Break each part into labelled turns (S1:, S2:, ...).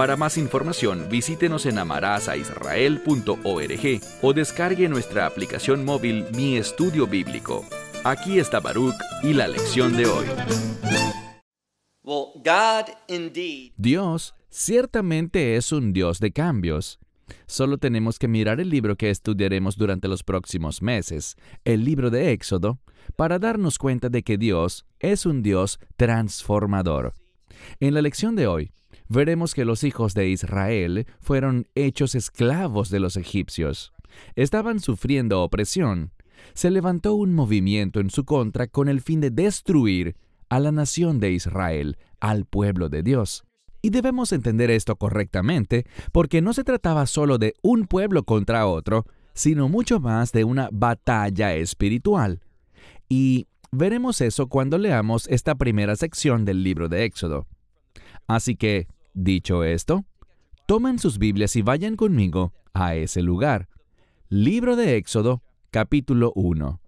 S1: Para más información, visítenos en amarazaisrael.org o descargue nuestra aplicación móvil Mi Estudio Bíblico. Aquí está Baruch y la lección de hoy.
S2: Dios ciertamente es un Dios de cambios. Solo tenemos que mirar el libro que estudiaremos durante los próximos meses, el libro de Éxodo, para darnos cuenta de que Dios es un Dios transformador. En la lección de hoy, veremos que los hijos de Israel fueron hechos esclavos de los egipcios. Estaban sufriendo opresión. Se levantó un movimiento en su contra con el fin de destruir a la nación de Israel, al pueblo de Dios. Y debemos entender esto correctamente porque no se trataba solo de un pueblo contra otro, sino mucho más de una batalla espiritual. Y veremos eso cuando leamos esta primera sección del libro de Éxodo. Así que, dicho esto, tomen sus Biblias y vayan conmigo a ese lugar. Libro de Éxodo, capítulo 1.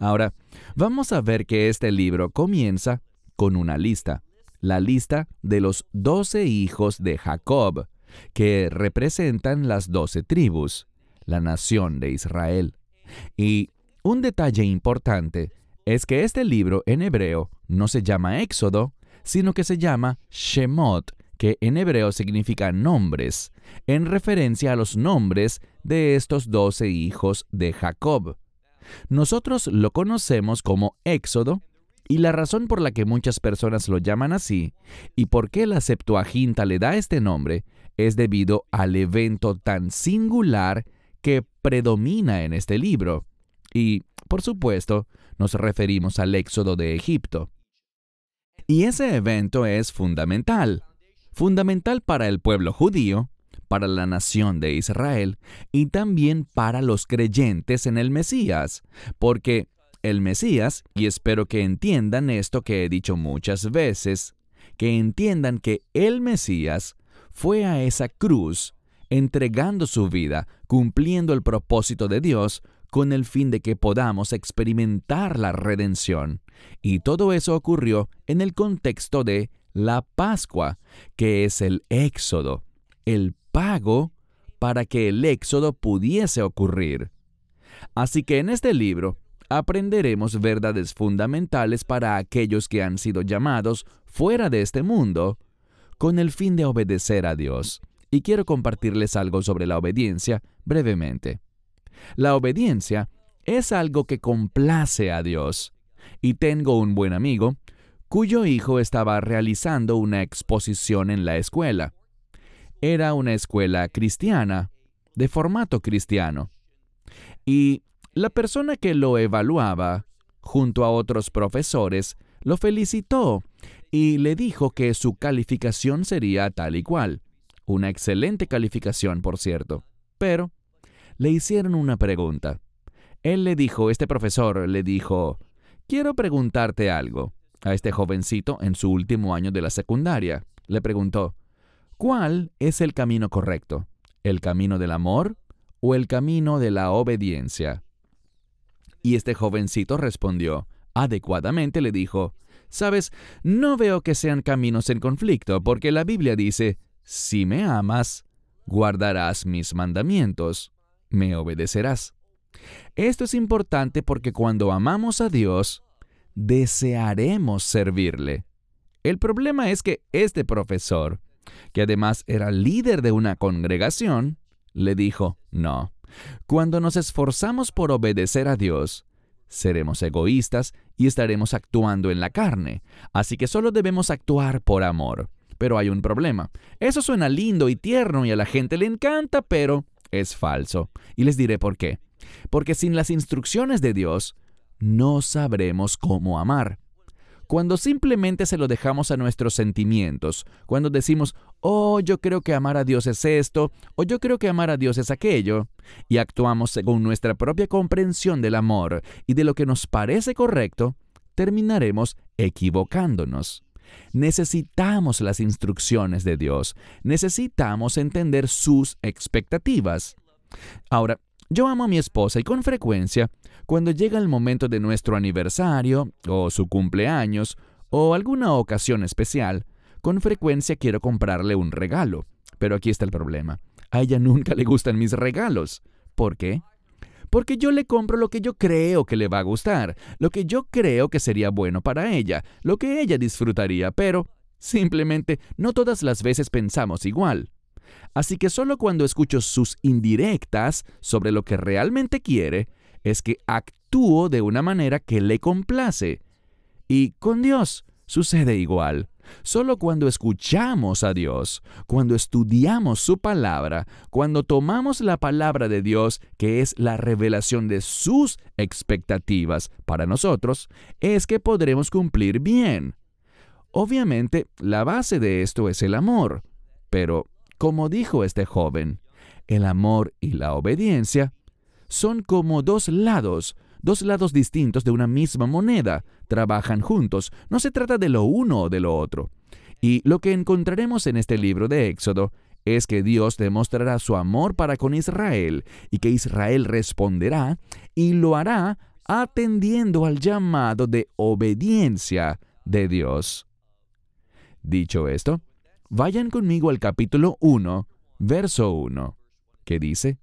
S2: Ahora, vamos a ver que este libro comienza con una lista la lista de los doce hijos de Jacob, que representan las doce tribus, la nación de Israel. Y un detalle importante es que este libro en hebreo no se llama Éxodo, sino que se llama Shemot, que en hebreo significa nombres, en referencia a los nombres de estos doce hijos de Jacob. Nosotros lo conocemos como Éxodo y la razón por la que muchas personas lo llaman así y por qué la Septuaginta le da este nombre es debido al evento tan singular que predomina en este libro. Y, por supuesto, nos referimos al éxodo de Egipto. Y ese evento es fundamental. Fundamental para el pueblo judío, para la nación de Israel y también para los creyentes en el Mesías, porque el Mesías, y espero que entiendan esto que he dicho muchas veces, que entiendan que el Mesías fue a esa cruz entregando su vida, cumpliendo el propósito de Dios, con el fin de que podamos experimentar la redención. Y todo eso ocurrió en el contexto de la Pascua, que es el éxodo, el pago para que el éxodo pudiese ocurrir. Así que en este libro aprenderemos verdades fundamentales para aquellos que han sido llamados fuera de este mundo con el fin de obedecer a Dios. Y quiero compartirles algo sobre la obediencia brevemente. La obediencia es algo que complace a Dios. Y tengo un buen amigo cuyo hijo estaba realizando una exposición en la escuela. Era una escuela cristiana, de formato cristiano. Y la persona que lo evaluaba, junto a otros profesores, lo felicitó y le dijo que su calificación sería tal y cual. Una excelente calificación, por cierto. Pero le hicieron una pregunta. Él le dijo, este profesor le dijo, quiero preguntarte algo. A este jovencito en su último año de la secundaria. Le preguntó, ¿cuál es el camino correcto? ¿El camino del amor o el camino de la obediencia? Y este jovencito respondió, adecuadamente le dijo, Sabes, no veo que sean caminos en conflicto, porque la Biblia dice, si me amas, guardarás mis mandamientos, me obedecerás. Esto es importante porque cuando amamos a Dios, desearemos servirle. El problema es que este profesor, que además era líder de una congregación, le dijo, no, cuando nos esforzamos por obedecer a Dios, seremos egoístas y estaremos actuando en la carne, así que solo debemos actuar por amor. Pero hay un problema. Eso suena lindo y tierno y a la gente le encanta, pero es falso. Y les diré por qué. Porque sin las instrucciones de Dios, no sabremos cómo amar. cuando simplemente se lo dejamos a nuestros sentimientos, cuando decimos, oh, yo creo que amar a Dios es esto, o yo creo que amar a Dios es aquello, y actuamos según nuestra propia comprensión del amor y de lo que nos parece correcto, terminaremos equivocándonos. Necesitamos las instrucciones de Dios, necesitamos entender sus expectativas. Ahora, yo amo a mi esposa y con frecuencia, cuando llega el momento de nuestro aniversario, o su cumpleaños, o alguna ocasión especial, con frecuencia quiero comprarle un regalo. Pero aquí está el problema. A ella nunca le gustan mis regalos. ¿Por qué? Porque yo le compro lo que yo creo que le va a gustar, lo que yo creo que sería bueno para ella, lo que ella disfrutaría, pero simplemente no todas las veces pensamos igual. Así que solo cuando escucho sus indirectas sobre lo que realmente quiere, es que actúo de una manera que le complace. Y con Dios sucede igual. Solo cuando escuchamos a Dios, cuando estudiamos su palabra, cuando tomamos la palabra de Dios, que es la revelación de sus expectativas para nosotros, es que podremos cumplir bien. Obviamente, la base de esto es el amor, pero como dijo este joven, el amor y la obediencia son como dos lados, dos lados distintos de una misma moneda. Trabajan juntos, no se trata de lo uno o de lo otro. Y lo que encontraremos en este libro de Éxodo es que Dios demostrará su amor para con Israel y que Israel responderá y lo hará atendiendo al llamado de obediencia de Dios. Dicho esto, Vayan conmigo al capítulo 1, verso 1, que dice,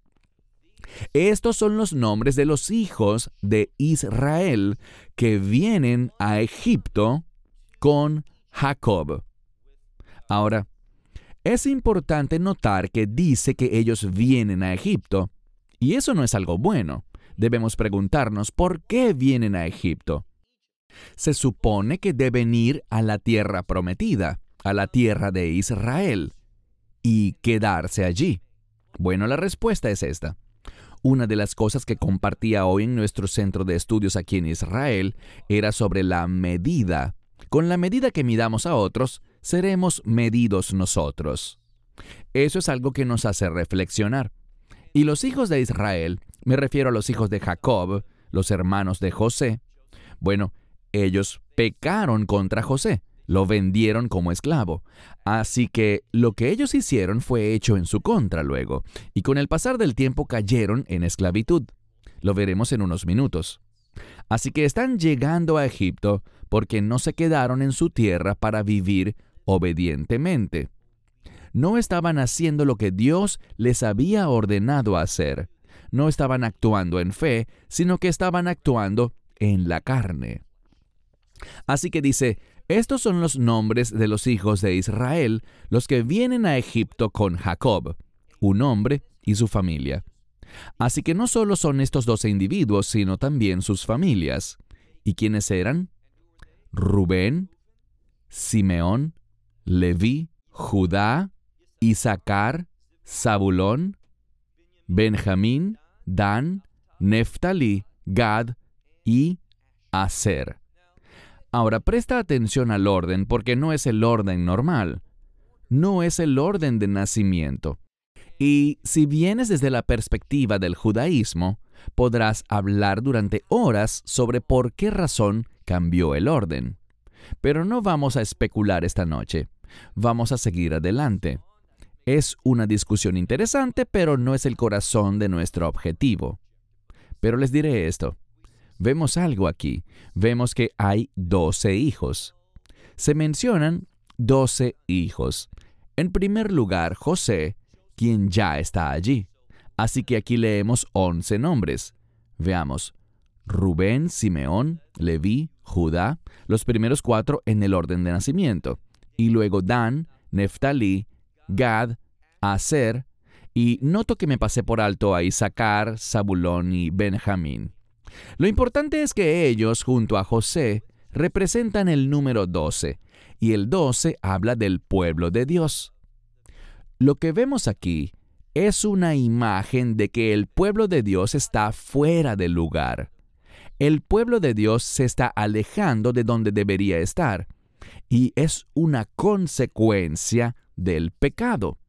S2: Estos son los nombres de los hijos de Israel que vienen a Egipto con Jacob. Ahora, es importante notar que dice que ellos vienen a Egipto, y eso no es algo bueno. Debemos preguntarnos por qué vienen a Egipto. Se supone que deben ir a la tierra prometida a la tierra de Israel y quedarse allí? Bueno, la respuesta es esta. Una de las cosas que compartía hoy en nuestro centro de estudios aquí en Israel era sobre la medida. Con la medida que midamos a otros, seremos medidos nosotros. Eso es algo que nos hace reflexionar. Y los hijos de Israel, me refiero a los hijos de Jacob, los hermanos de José, bueno, ellos pecaron contra José lo vendieron como esclavo. Así que lo que ellos hicieron fue hecho en su contra luego, y con el pasar del tiempo cayeron en esclavitud. Lo veremos en unos minutos. Así que están llegando a Egipto porque no se quedaron en su tierra para vivir obedientemente. No estaban haciendo lo que Dios les había ordenado hacer. No estaban actuando en fe, sino que estaban actuando en la carne. Así que dice, estos son los nombres de los hijos de Israel, los que vienen a Egipto con Jacob, un hombre y su familia. Así que no solo son estos doce individuos, sino también sus familias. ¿Y quiénes eran? Rubén, Simeón, Leví, Judá, Isaacar, Zabulón, Benjamín, Dan, Neftalí, Gad y Aser. Ahora presta atención al orden porque no es el orden normal. No es el orden de nacimiento. Y si vienes desde la perspectiva del judaísmo, podrás hablar durante horas sobre por qué razón cambió el orden. Pero no vamos a especular esta noche. Vamos a seguir adelante. Es una discusión interesante, pero no es el corazón de nuestro objetivo. Pero les diré esto vemos algo aquí. Vemos que hay doce hijos. Se mencionan doce hijos. En primer lugar, José, quien ya está allí. Así que aquí leemos once nombres. Veamos. Rubén, Simeón, Leví, Judá, los primeros cuatro en el orden de nacimiento. Y luego Dan, Neftalí, Gad, Aser, y noto que me pasé por alto a Isaacar, Zabulón y Benjamín. Lo importante es que ellos, junto a José, representan el número 12, y el 12 habla del pueblo de Dios. Lo que vemos aquí es una imagen de que el pueblo de Dios está fuera del lugar. el pueblo de Dios se está alejando de donde debería estar. Y es una consecuencia del pecado.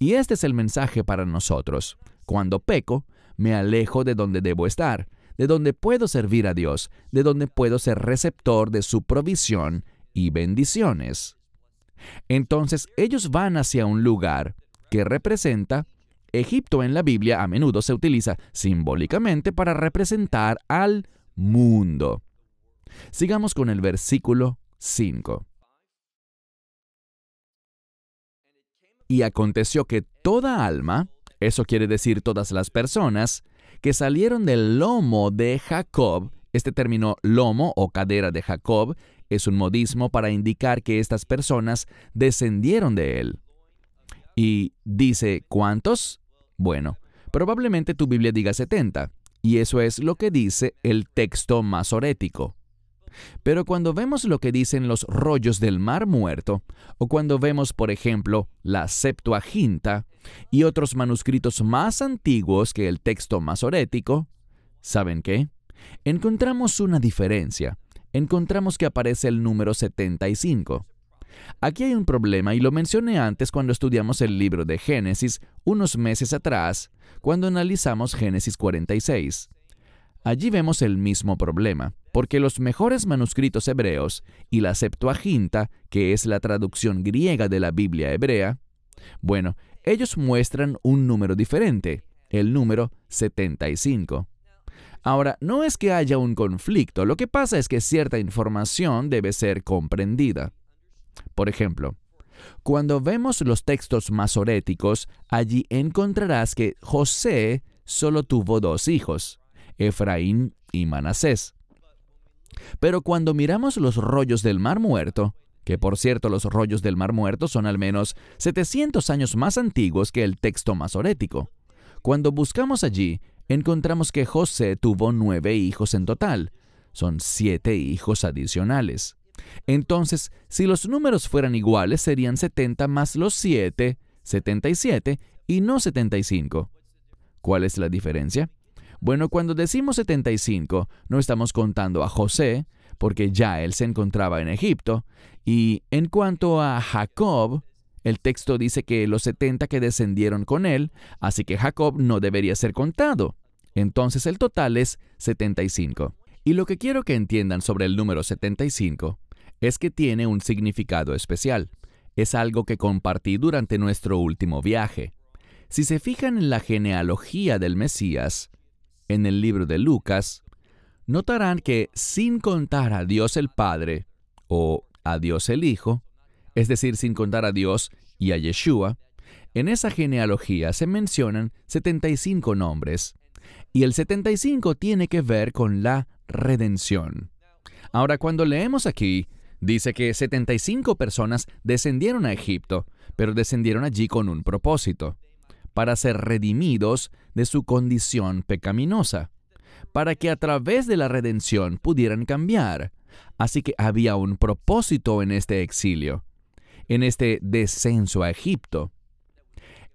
S2: Y este es el mensaje para nosotros. Cuando peco, me alejo de donde debo estar, de donde puedo servir a Dios, de donde puedo ser receptor de su provisión y bendiciones. Entonces ellos van hacia un lugar que representa Egipto en la Biblia a menudo se utiliza simbólicamente para representar al mundo. Sigamos con el versículo 5. Y aconteció que toda alma, eso quiere decir todas las personas, que salieron del lomo de Jacob, este término lomo o cadera de Jacob es un modismo para indicar que estas personas descendieron de él. Y dice, ¿cuántos? Bueno, probablemente tu Biblia diga 70, y eso es lo que dice el texto masorético. Pero cuando vemos lo que dicen los rollos del Mar Muerto, o cuando vemos, por ejemplo, la Septuaginta y otros manuscritos más antiguos que el texto masorético, ¿saben qué? Encontramos una diferencia. Encontramos que aparece el número 75. Aquí hay un problema y lo mencioné antes cuando estudiamos el libro de Génesis unos meses atrás, cuando analizamos Génesis 46. Allí vemos el mismo problema, porque los mejores manuscritos hebreos y la Septuaginta, que es la traducción griega de la Biblia hebrea, bueno, ellos muestran un número diferente, el número 75. Ahora, no es que haya un conflicto, lo que pasa es que cierta información debe ser comprendida. Por ejemplo, cuando vemos los textos masoréticos, allí encontrarás que José solo tuvo dos hijos, Efraín y Manasés. Pero cuando miramos los rollos del Mar Muerto, que por cierto los rollos del Mar Muerto son al menos 700 años más antiguos que el texto masorético, cuando buscamos allí, encontramos que José tuvo nueve hijos en total. Son siete hijos adicionales. Entonces, si los números fueran iguales, serían 70 más los 7, 77, y no 75. ¿Cuál es la diferencia? Bueno, cuando decimos 75, no estamos contando a José, porque ya él se encontraba en Egipto, y en cuanto a Jacob, el texto dice que los 70 que descendieron con él, así que Jacob no debería ser contado. Entonces el total es 75. Y lo que quiero que entiendan sobre el número 75 es que tiene un significado especial. Es algo que compartí durante nuestro último viaje. Si se fijan en la genealogía del Mesías, en el libro de Lucas, notarán que sin contar a Dios el Padre o a Dios el Hijo, es decir, sin contar a Dios y a Yeshua, en esa genealogía se mencionan 75 nombres, y el 75 tiene que ver con la redención. Ahora, cuando leemos aquí, dice que 75 personas descendieron a Egipto, pero descendieron allí con un propósito para ser redimidos de su condición pecaminosa, para que a través de la redención pudieran cambiar. Así que había un propósito en este exilio, en este descenso a Egipto.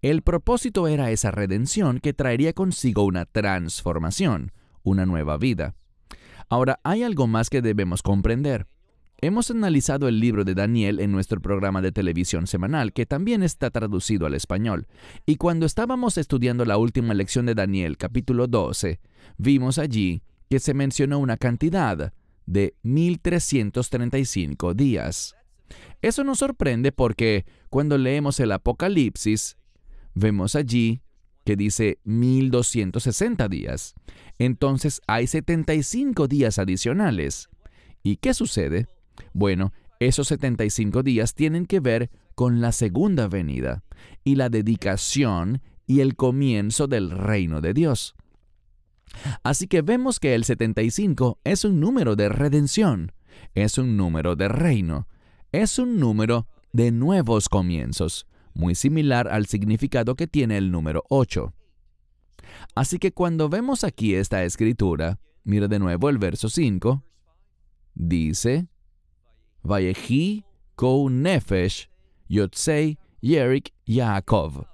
S2: El propósito era esa redención que traería consigo una transformación, una nueva vida. Ahora, hay algo más que debemos comprender. Hemos analizado el libro de Daniel en nuestro programa de televisión semanal, que también está traducido al español. Y cuando estábamos estudiando la última lección de Daniel, capítulo 12, vimos allí que se mencionó una cantidad de 1335 días. Eso nos sorprende porque cuando leemos el Apocalipsis, vemos allí que dice 1260 días. Entonces hay 75 días adicionales. ¿Y qué sucede? Bueno, esos 75 días tienen que ver con la segunda venida y la dedicación y el comienzo del reino de Dios. Así que vemos que el 75 es un número de redención, es un número de reino, es un número de nuevos comienzos, muy similar al significado que tiene el número 8. Así que cuando vemos aquí esta escritura, mira de nuevo el verso 5, dice, Vayehi Kou Nefesh, Yerik, Yaakov.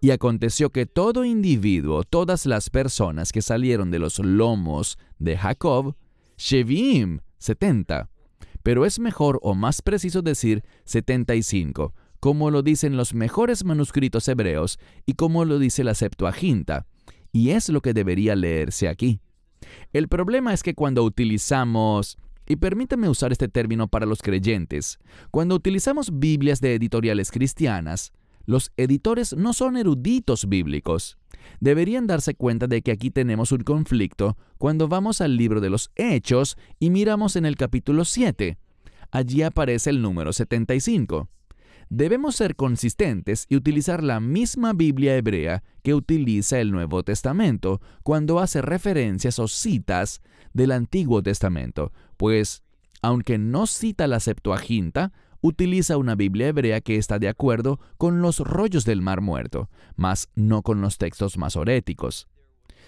S2: Y aconteció que todo individuo, todas las personas que salieron de los lomos de Jacob, Shevim, 70. Pero es mejor o más preciso decir 75, como lo dicen los mejores manuscritos hebreos y como lo dice la Septuaginta. Y es lo que debería leerse aquí. El problema es que cuando utilizamos, y permítame usar este término para los creyentes, cuando utilizamos Biblias de editoriales cristianas, los editores no son eruditos bíblicos. Deberían darse cuenta de que aquí tenemos un conflicto cuando vamos al libro de los Hechos y miramos en el capítulo 7. Allí aparece el número 75. Debemos ser consistentes y utilizar la misma Biblia hebrea que utiliza el Nuevo Testamento cuando hace referencias o citas del Antiguo Testamento, pues, aunque no cita la Septuaginta, utiliza una Biblia hebrea que está de acuerdo con los rollos del Mar Muerto, mas no con los textos masoréticos.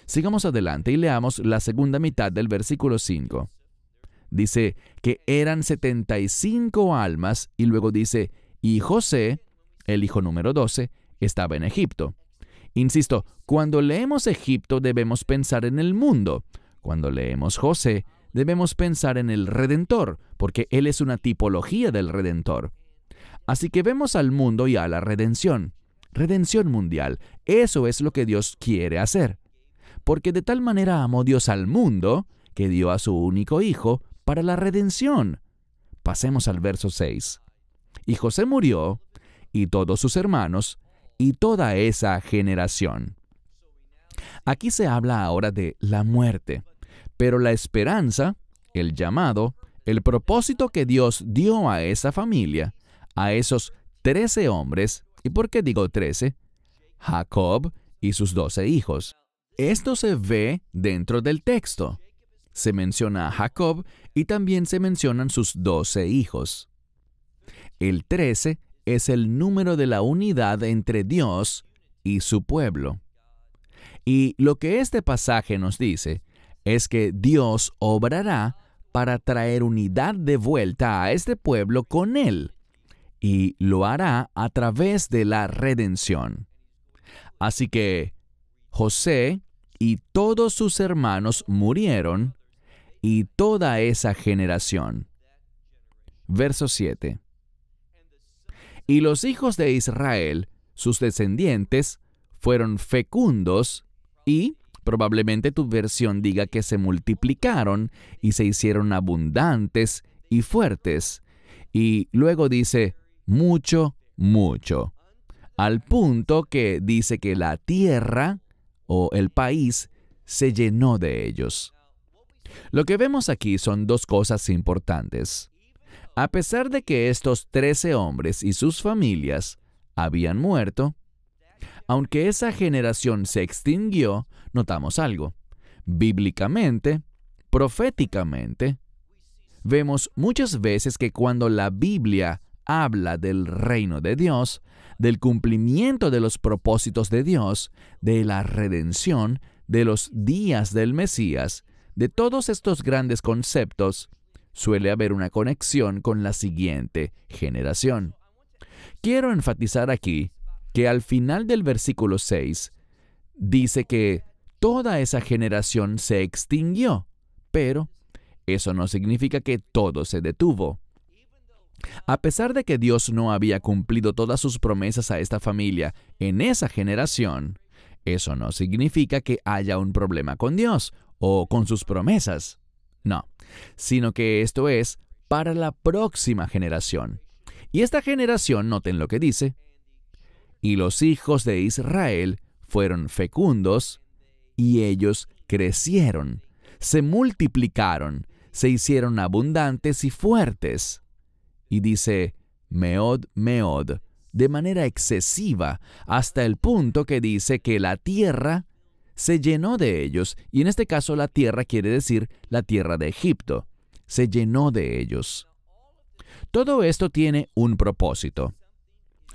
S2: Sigamos adelante y leamos la segunda mitad del versículo 5. Dice que eran 75 almas y luego dice, y José, el hijo número 12, estaba en Egipto. Insisto, cuando leemos Egipto debemos pensar en el mundo. Cuando leemos José, debemos pensar en el Redentor, porque Él es una tipología del Redentor. Así que vemos al mundo y a la redención. Redención mundial, eso es lo que Dios quiere hacer. Porque de tal manera amó Dios al mundo, que dio a su único Hijo para la redención. Pasemos al verso 6. Y José murió, y todos sus hermanos, y toda esa generación. Aquí se habla ahora de la muerte. Pero la esperanza, el llamado, el propósito que Dios dio a esa familia, a esos trece hombres, ¿y por qué digo trece? Jacob y sus doce hijos. Esto se ve dentro del texto. Se menciona a Jacob y también se mencionan sus doce hijos. El trece es el número de la unidad entre Dios y su pueblo. Y lo que este pasaje nos dice es que Dios obrará para traer unidad de vuelta a este pueblo con Él, y lo hará a través de la redención. Así que José y todos sus hermanos murieron, y toda esa generación. Verso 7. Y los hijos de Israel, sus descendientes, fueron fecundos y Probablemente tu versión diga que se multiplicaron y se hicieron abundantes y fuertes. Y luego dice, mucho, mucho. Al punto que dice que la tierra o el país se llenó de ellos. Lo que vemos aquí son dos cosas importantes. A pesar de que estos trece hombres y sus familias habían muerto, aunque esa generación se extinguió, notamos algo. Bíblicamente, proféticamente, vemos muchas veces que cuando la Biblia habla del reino de Dios, del cumplimiento de los propósitos de Dios, de la redención, de los días del Mesías, de todos estos grandes conceptos, suele haber una conexión con la siguiente generación. Quiero enfatizar aquí que al final del versículo 6 dice que toda esa generación se extinguió, pero eso no significa que todo se detuvo. A pesar de que Dios no había cumplido todas sus promesas a esta familia en esa generación, eso no significa que haya un problema con Dios o con sus promesas. No, sino que esto es para la próxima generación. Y esta generación, noten lo que dice, y los hijos de Israel fueron fecundos, y ellos crecieron, se multiplicaron, se hicieron abundantes y fuertes. Y dice, meod, meod, de manera excesiva, hasta el punto que dice que la tierra se llenó de ellos, y en este caso la tierra quiere decir la tierra de Egipto, se llenó de ellos. Todo esto tiene un propósito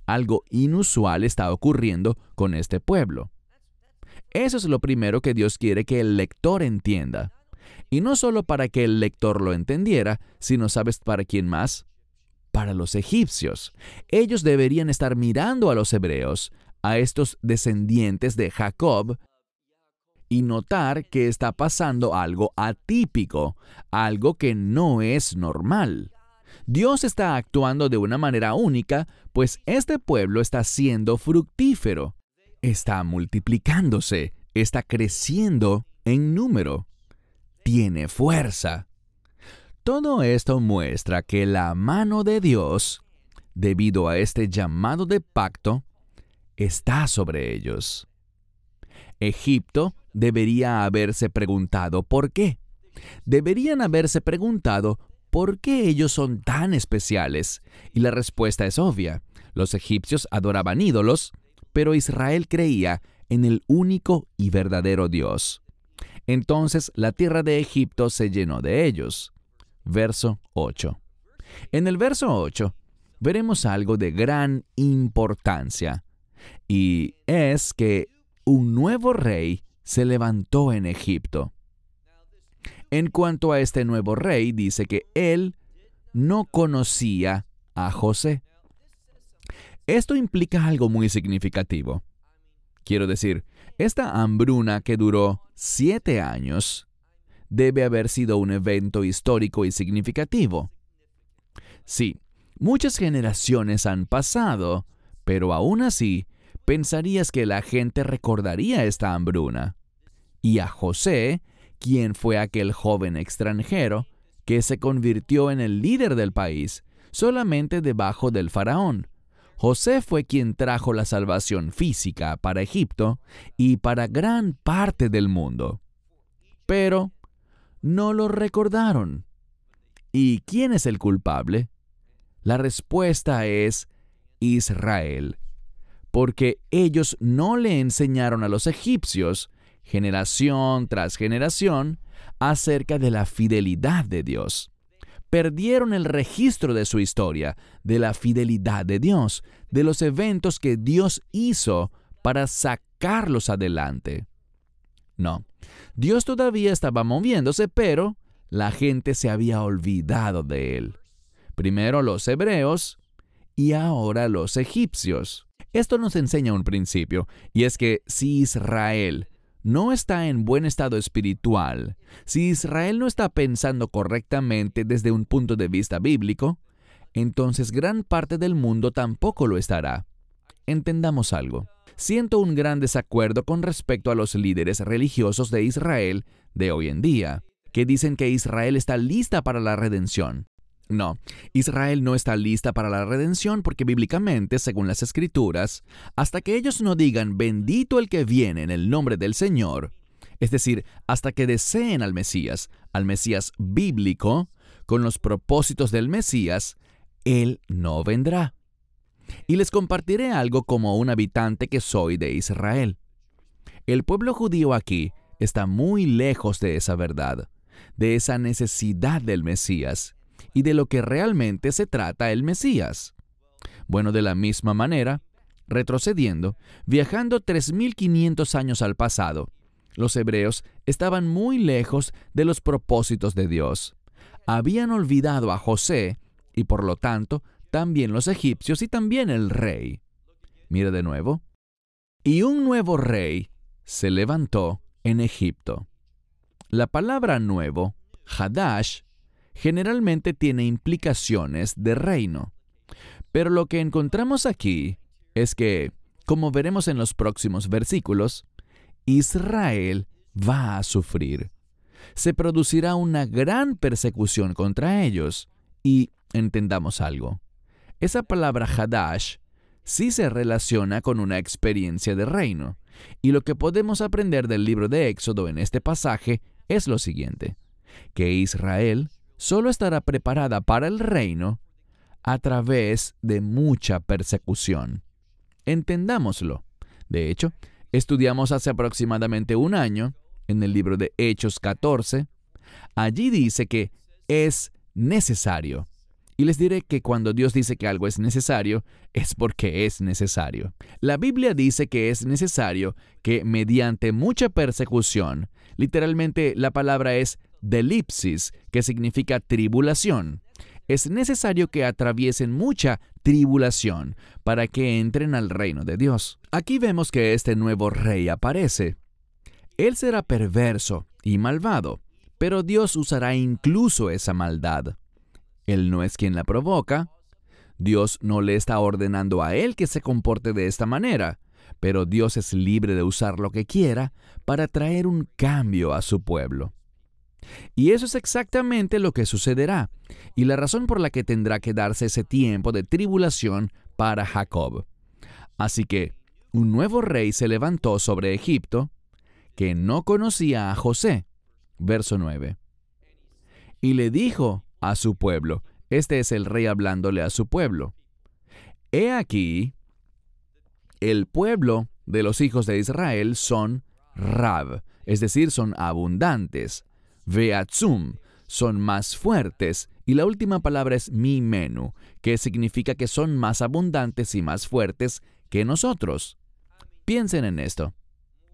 S2: algo inusual está ocurriendo con este pueblo. Eso es lo primero que Dios quiere que el lector entienda. Y no solo para que el lector lo entendiera, sino sabes para quién más? Para los egipcios. Ellos deberían estar mirando a los hebreos, a estos descendientes de Jacob, y notar que está pasando algo atípico, algo que no es normal. Dios está actuando de una manera única, pues este pueblo está siendo fructífero, está multiplicándose, está creciendo en número, tiene fuerza. Todo esto muestra que la mano de Dios, debido a este llamado de pacto, está sobre ellos. Egipto debería haberse preguntado por qué. Deberían haberse preguntado por qué ellos son tan especiales. Y la respuesta es obvia. Los egipcios adoraban ídolos, pero Israel creía en el único y verdadero Dios. Entonces la tierra de Egipto se llenó de ellos. Verso 8. En el verso 8 veremos algo de gran importancia, y es que un nuevo rey se levantó en Egipto. En cuanto a este nuevo rey, dice que él no conocía a José. Esto implica algo muy significativo. Quiero decir, esta hambruna que duró siete años debe haber sido un evento histórico y significativo. Sí, muchas generaciones han pasado, pero aún así pensarías que la gente recordaría esta hambruna. Y a José, quien fue aquel joven extranjero que se convirtió en el líder del país, solamente debajo del faraón. José fue quien trajo la salvación física para Egipto y para gran parte del mundo. Pero no lo recordaron. ¿Y quién es el culpable? La respuesta es Israel porque ellos no le enseñaron a los egipcios, generación tras generación, acerca de la fidelidad de Dios. Perdieron el registro de su historia, de la fidelidad de Dios, de los eventos que Dios hizo para sacarlos adelante. No, Dios todavía estaba moviéndose, pero la gente se había olvidado de él. Primero los hebreos y ahora los egipcios. Esto nos enseña un principio, y es que si Israel no está en buen estado espiritual, si Israel no está pensando correctamente desde un punto de vista bíblico, entonces gran parte del mundo tampoco lo estará. Entendamos algo. Siento un gran desacuerdo con respecto a los líderes religiosos de Israel de hoy en día, que dicen que Israel está lista para la redención. No, Israel no está lista para la redención porque bíblicamente, según las escrituras, hasta que ellos no digan bendito el que viene en el nombre del Señor, es decir, hasta que deseen al Mesías, al Mesías bíblico, con los propósitos del Mesías, Él no vendrá. Y les compartiré algo como un habitante que soy de Israel. El pueblo judío aquí está muy lejos de esa verdad, de esa necesidad del Mesías y de lo que realmente se trata el Mesías. Bueno, de la misma manera, retrocediendo, viajando 3.500 años al pasado, los hebreos estaban muy lejos de los propósitos de Dios. Habían olvidado a José y por lo tanto también los egipcios y también el rey. Mira de nuevo. Y un nuevo rey se levantó en Egipto. La palabra nuevo, Hadash, generalmente tiene implicaciones de reino. Pero lo que encontramos aquí es que, como veremos en los próximos versículos, Israel va a sufrir. Se producirá una gran persecución contra ellos. Y entendamos algo. Esa palabra Hadash sí se relaciona con una experiencia de reino. Y lo que podemos aprender del libro de Éxodo en este pasaje es lo siguiente, que Israel solo estará preparada para el reino a través de mucha persecución. Entendámoslo. De hecho, estudiamos hace aproximadamente un año, en el libro de Hechos 14, allí dice que es necesario. Y les diré que cuando Dios dice que algo es necesario, es porque es necesario. La Biblia dice que es necesario que mediante mucha persecución, literalmente la palabra es delipsis, que significa tribulación. Es necesario que atraviesen mucha tribulación para que entren al reino de Dios. Aquí vemos que este nuevo rey aparece. Él será perverso y malvado, pero Dios usará incluso esa maldad. Él no es quien la provoca. Dios no le está ordenando a Él que se comporte de esta manera, pero Dios es libre de usar lo que quiera para traer un cambio a su pueblo. Y eso es exactamente lo que sucederá, y la razón por la que tendrá que darse ese tiempo de tribulación para Jacob. Así que un nuevo rey se levantó sobre Egipto, que no conocía a José. Verso 9. Y le dijo a su pueblo, este es el rey hablándole a su pueblo, He aquí, el pueblo de los hijos de Israel son Rab, es decir, son abundantes. Veatzum, son más fuertes. Y la última palabra es mi menú, que significa que son más abundantes y más fuertes que nosotros. Piensen en esto.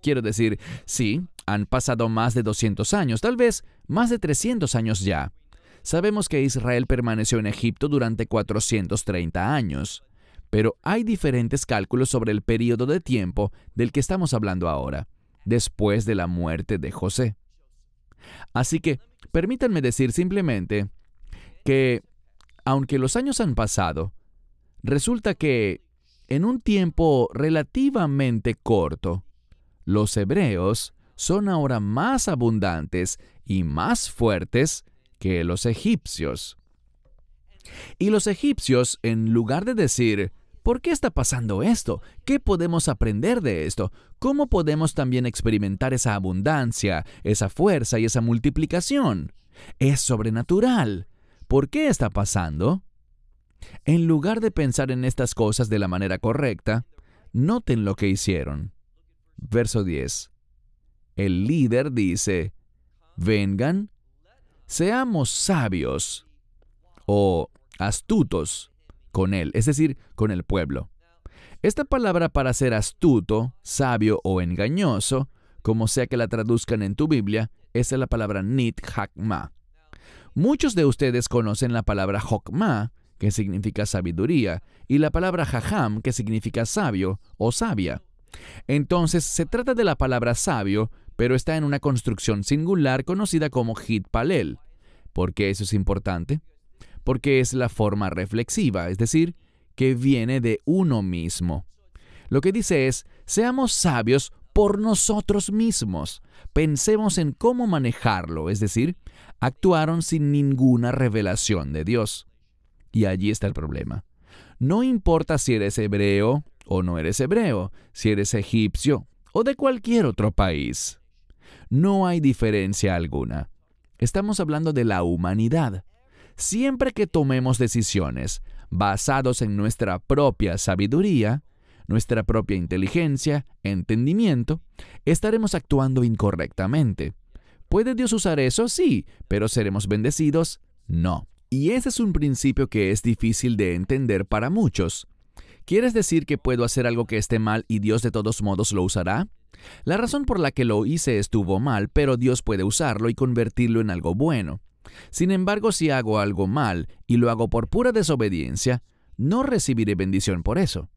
S2: Quiero decir, sí, han pasado más de 200 años, tal vez más de 300 años ya. Sabemos que Israel permaneció en Egipto durante 430 años, pero hay diferentes cálculos sobre el periodo de tiempo del que estamos hablando ahora, después de la muerte de José. Así que permítanme decir simplemente que, aunque los años han pasado, resulta que en un tiempo relativamente corto, los hebreos son ahora más abundantes y más fuertes que los egipcios. Y los egipcios, en lugar de decir, ¿por qué está pasando esto? ¿Qué podemos aprender de esto? ¿Cómo podemos también experimentar esa abundancia, esa fuerza y esa multiplicación? Es sobrenatural. ¿Por qué está pasando? En lugar de pensar en estas cosas de la manera correcta, noten lo que hicieron. Verso 10. El líder dice, vengan, seamos sabios o astutos con él, es decir, con el pueblo. Esta palabra para ser astuto, sabio o engañoso, como sea que la traduzcan en tu Biblia, es la palabra nit hakma. Muchos de ustedes conocen la palabra hokma, que significa sabiduría, y la palabra jajam, que significa sabio o sabia. Entonces, se trata de la palabra sabio, pero está en una construcción singular conocida como hit palel. ¿Por qué eso es importante? Porque es la forma reflexiva, es decir, que viene de uno mismo. Lo que dice es, seamos sabios por nosotros mismos. Pensemos en cómo manejarlo, es decir, actuaron sin ninguna revelación de Dios. Y allí está el problema. No importa si eres hebreo o no eres hebreo, si eres egipcio o de cualquier otro país. No hay diferencia alguna. Estamos hablando de la humanidad. Siempre que tomemos decisiones basados en nuestra propia sabiduría, nuestra propia inteligencia, entendimiento, estaremos actuando incorrectamente. ¿Puede Dios usar eso? Sí, pero ¿seremos bendecidos? No. Y ese es un principio que es difícil de entender para muchos. ¿Quieres decir que puedo hacer algo que esté mal y Dios de todos modos lo usará? La razón por la que lo hice estuvo mal, pero Dios puede usarlo y convertirlo en algo bueno. Sin embargo, si hago algo mal y lo hago por pura desobediencia, no recibiré bendición por eso.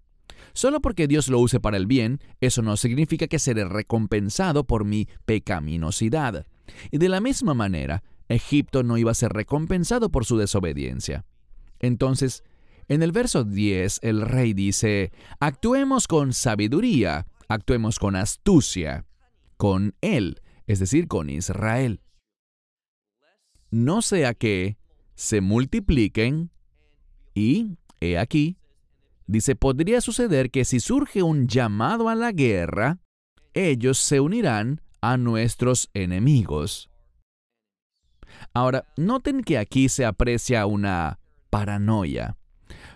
S2: Solo porque Dios lo use para el bien, eso no significa que seré recompensado por mi pecaminosidad. Y de la misma manera, Egipto no iba a ser recompensado por su desobediencia. Entonces, en el verso 10, el rey dice, actuemos con sabiduría, actuemos con astucia, con él, es decir, con Israel. No sea que se multipliquen y, he aquí, dice, podría suceder que si surge un llamado a la guerra, ellos se unirán a nuestros enemigos. Ahora, noten que aquí se aprecia una paranoia,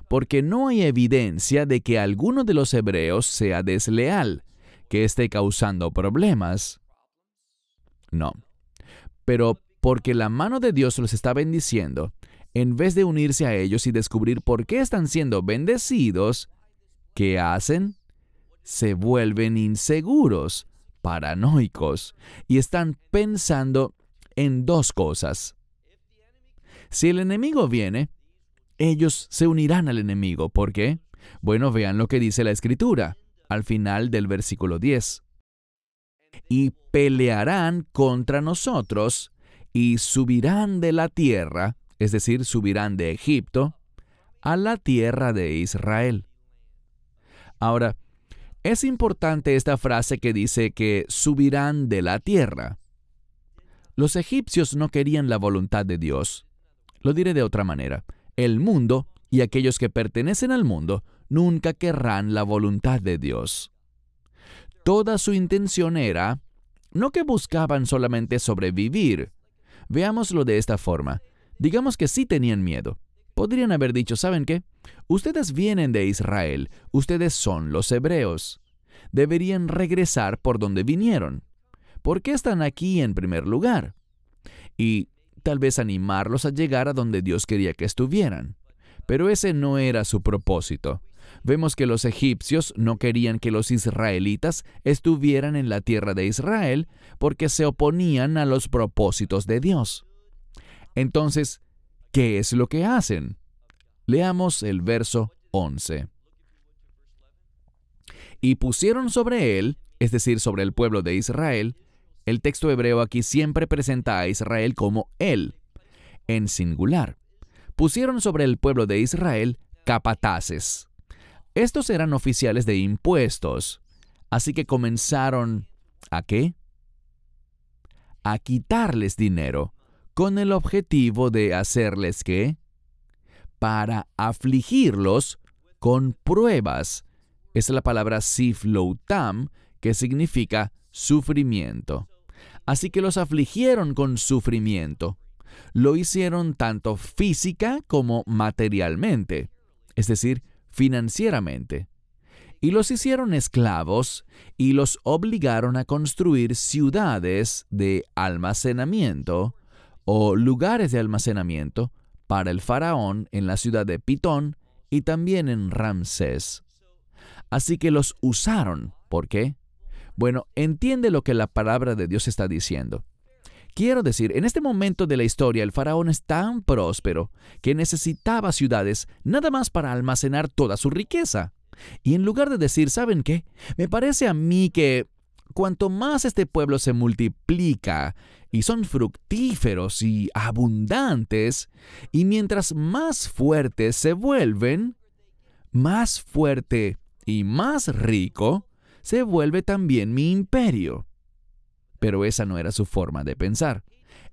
S2: porque no hay evidencia de que alguno de los hebreos sea desleal, que esté causando problemas. No. Pero porque la mano de Dios los está bendiciendo, en vez de unirse a ellos y descubrir por qué están siendo bendecidos, ¿qué hacen? Se vuelven inseguros, paranoicos, y están pensando en dos cosas. Si el enemigo viene, ellos se unirán al enemigo. ¿Por qué? Bueno, vean lo que dice la escritura al final del versículo 10. y pelearán contra nosotros y subirán de la tierra, es decir, subirán de Egipto, a la tierra de Israel. Ahora, es importante esta frase que dice que subirán de la tierra. Los egipcios no querían la voluntad de Dios. Lo diré de otra manera. El mundo y aquellos que pertenecen al mundo nunca querrán la voluntad de Dios. Toda su intención era no que buscaban solamente sobrevivir. Veámoslo de esta forma. Digamos que sí tenían miedo. Podrían haber dicho, ¿saben qué? Ustedes vienen de Israel, ustedes son los hebreos. Deberían regresar por donde vinieron. ¿Por qué están aquí en primer lugar? Y tal vez animarlos a llegar a donde Dios quería que estuvieran. Pero ese no era su propósito. Vemos que los egipcios no querían que los israelitas estuvieran en la tierra de Israel porque se oponían a los propósitos de Dios. Entonces, ¿qué es lo que hacen? Leamos el verso 11. Y pusieron sobre él, es decir, sobre el pueblo de Israel, el texto hebreo aquí siempre presenta a Israel como él, en singular. Pusieron sobre el pueblo de Israel capataces. Estos eran oficiales de impuestos, así que comenzaron a qué? A quitarles dinero, con el objetivo de hacerles qué? Para afligirlos con pruebas. Es la palabra sifloutam, que significa sufrimiento. Así que los afligieron con sufrimiento. Lo hicieron tanto física como materialmente, es decir, financieramente. Y los hicieron esclavos y los obligaron a construir ciudades de almacenamiento o lugares de almacenamiento para el faraón en la ciudad de Pitón y también en Ramsés. Así que los usaron. ¿Por qué? Bueno, entiende lo que la palabra de Dios está diciendo. Quiero decir, en este momento de la historia el faraón es tan próspero que necesitaba ciudades nada más para almacenar toda su riqueza. Y en lugar de decir, ¿saben qué? Me parece a mí que cuanto más este pueblo se multiplica y son fructíferos y abundantes, y mientras más fuertes se vuelven, más fuerte y más rico, se vuelve también mi imperio. Pero esa no era su forma de pensar.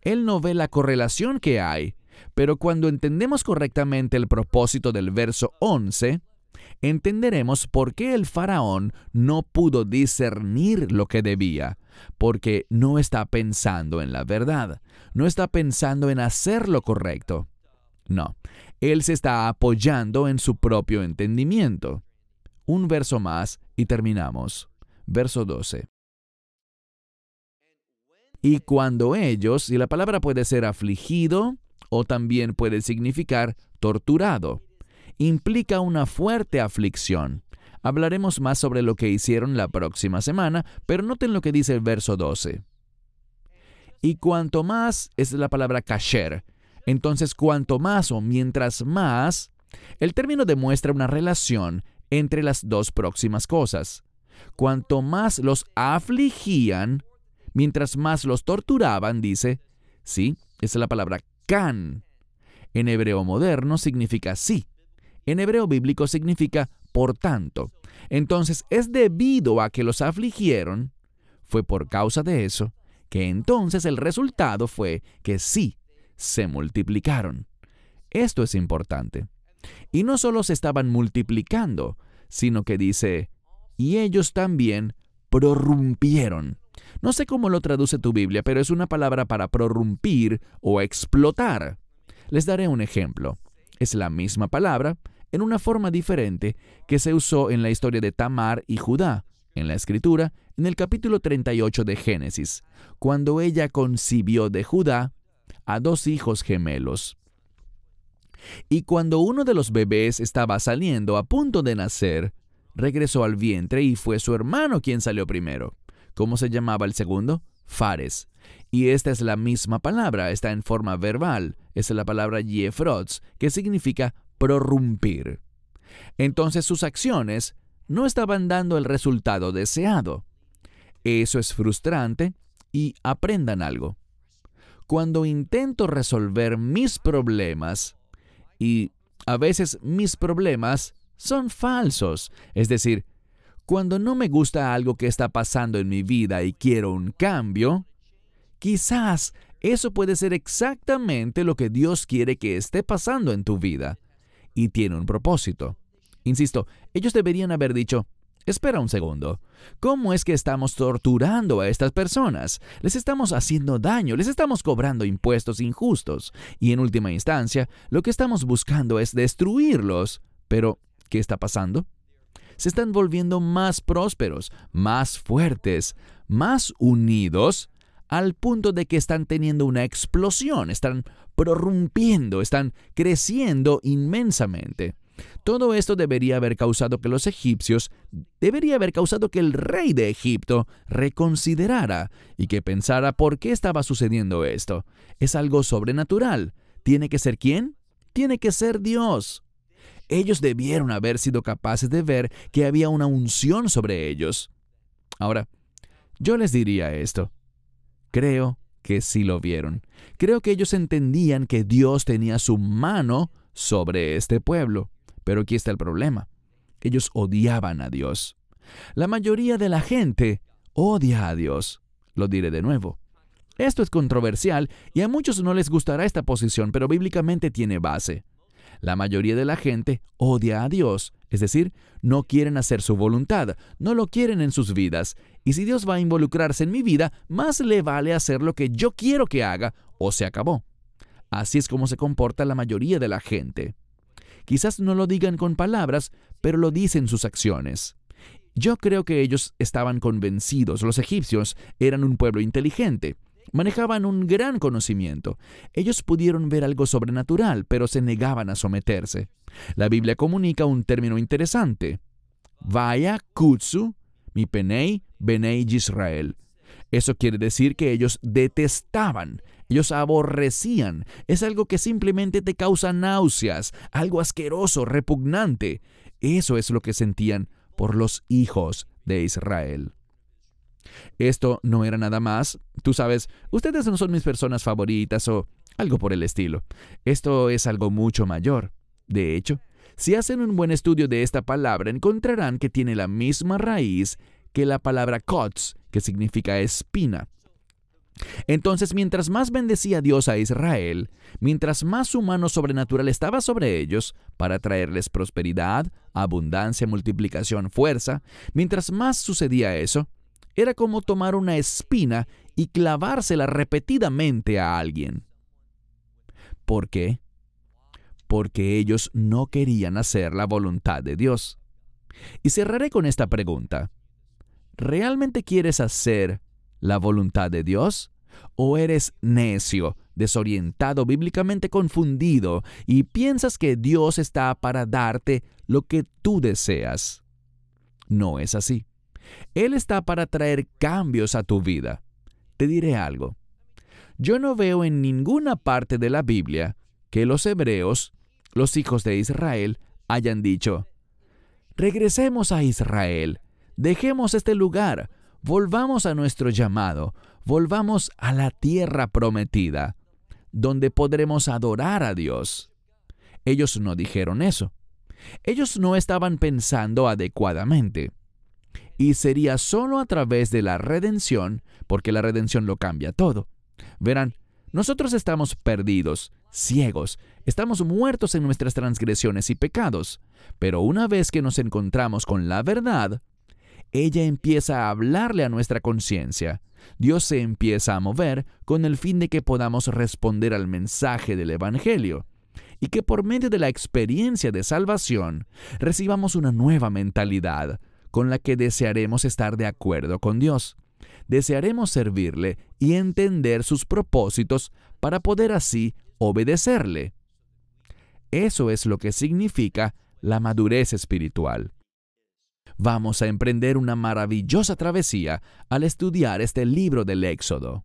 S2: Él no ve la correlación que hay, pero cuando entendemos correctamente el propósito del verso 11, entenderemos por qué el faraón no pudo discernir lo que debía, porque no está pensando en la verdad, no está pensando en hacer lo correcto. No, él se está apoyando en su propio entendimiento. Un verso más y terminamos. Verso 12. Y cuando ellos, y la palabra puede ser afligido o también puede significar torturado, implica una fuerte aflicción. Hablaremos más sobre lo que hicieron la próxima semana, pero noten lo que dice el verso 12. Y cuanto más es la palabra kasher. Entonces, cuanto más o mientras más, el término demuestra una relación entre las dos próximas cosas. Cuanto más los afligían, mientras más los torturaban, dice, sí, esa es la palabra can. En hebreo moderno significa sí. En hebreo bíblico significa por tanto. Entonces es debido a que los afligieron, fue por causa de eso, que entonces el resultado fue que sí, se multiplicaron. Esto es importante. Y no solo se estaban multiplicando, sino que dice, y ellos también prorrumpieron. No sé cómo lo traduce tu Biblia, pero es una palabra para prorrumpir o explotar. Les daré un ejemplo. Es la misma palabra, en una forma diferente, que se usó en la historia de Tamar y Judá, en la escritura, en el capítulo 38 de Génesis, cuando ella concibió de Judá a dos hijos gemelos. Y cuando uno de los bebés estaba saliendo a punto de nacer, regresó al vientre y fue su hermano quien salió primero. ¿Cómo se llamaba el segundo? Fares. Y esta es la misma palabra, está en forma verbal. Es la palabra yefrots, que significa prorrumpir. Entonces sus acciones no estaban dando el resultado deseado. Eso es frustrante y aprendan algo. Cuando intento resolver mis problemas, y a veces mis problemas son falsos, es decir, cuando no me gusta algo que está pasando en mi vida y quiero un cambio, quizás eso puede ser exactamente lo que Dios quiere que esté pasando en tu vida y tiene un propósito. Insisto, ellos deberían haber dicho, espera un segundo, ¿cómo es que estamos torturando a estas personas? Les estamos haciendo daño, les estamos cobrando impuestos injustos y en última instancia, lo que estamos buscando es destruirlos. Pero, ¿qué está pasando? Se están volviendo más prósperos, más fuertes, más unidos, al punto de que están teniendo una explosión, están prorrumpiendo, están creciendo inmensamente. Todo esto debería haber causado que los egipcios, debería haber causado que el rey de Egipto reconsiderara y que pensara por qué estaba sucediendo esto. Es algo sobrenatural. ¿Tiene que ser quién? Tiene que ser Dios. Ellos debieron haber sido capaces de ver que había una unción sobre ellos. Ahora, yo les diría esto. Creo que sí lo vieron. Creo que ellos entendían que Dios tenía su mano sobre este pueblo. Pero aquí está el problema. Ellos odiaban a Dios. La mayoría de la gente odia a Dios. Lo diré de nuevo. Esto es controversial y a muchos no les gustará esta posición, pero bíblicamente tiene base. La mayoría de la gente odia a Dios, es decir, no quieren hacer su voluntad, no lo quieren en sus vidas, y si Dios va a involucrarse en mi vida, más le vale hacer lo que yo quiero que haga o se acabó. Así es como se comporta la mayoría de la gente. Quizás no lo digan con palabras, pero lo dicen sus acciones. Yo creo que ellos estaban convencidos, los egipcios eran un pueblo inteligente, Manejaban un gran conocimiento. Ellos pudieron ver algo sobrenatural, pero se negaban a someterse. La Biblia comunica un término interesante. Vaya kutsu mi penei benei Israel. Eso quiere decir que ellos detestaban, ellos aborrecían. Es algo que simplemente te causa náuseas, algo asqueroso, repugnante. Eso es lo que sentían por los hijos de Israel. Esto no era nada más, tú sabes, ustedes no son mis personas favoritas o algo por el estilo. Esto es algo mucho mayor. De hecho, si hacen un buen estudio de esta palabra, encontrarán que tiene la misma raíz que la palabra kotz, que significa espina. Entonces, mientras más bendecía Dios a Israel, mientras más su mano sobrenatural estaba sobre ellos, para traerles prosperidad, abundancia, multiplicación, fuerza, mientras más sucedía eso, era como tomar una espina y clavársela repetidamente a alguien. ¿Por qué? Porque ellos no querían hacer la voluntad de Dios. Y cerraré con esta pregunta. ¿Realmente quieres hacer la voluntad de Dios? ¿O eres necio, desorientado, bíblicamente confundido y piensas que Dios está para darte lo que tú deseas? No es así. Él está para traer cambios a tu vida. Te diré algo. Yo no veo en ninguna parte de la Biblia que los hebreos, los hijos de Israel, hayan dicho, regresemos a Israel, dejemos este lugar, volvamos a nuestro llamado, volvamos a la tierra prometida, donde podremos adorar a Dios. Ellos no dijeron eso. Ellos no estaban pensando adecuadamente y sería solo a través de la redención, porque la redención lo cambia todo. Verán, nosotros estamos perdidos, ciegos, estamos muertos en nuestras transgresiones y pecados, pero una vez que nos encontramos con la verdad, ella empieza a hablarle a nuestra conciencia. Dios se empieza a mover con el fin de que podamos responder al mensaje del Evangelio y que por medio de la experiencia de salvación recibamos una nueva mentalidad, con la que desearemos estar de acuerdo con Dios. Desearemos servirle y entender sus propósitos para poder así obedecerle. Eso es lo que significa la madurez espiritual. Vamos a emprender una maravillosa travesía al estudiar este libro del Éxodo.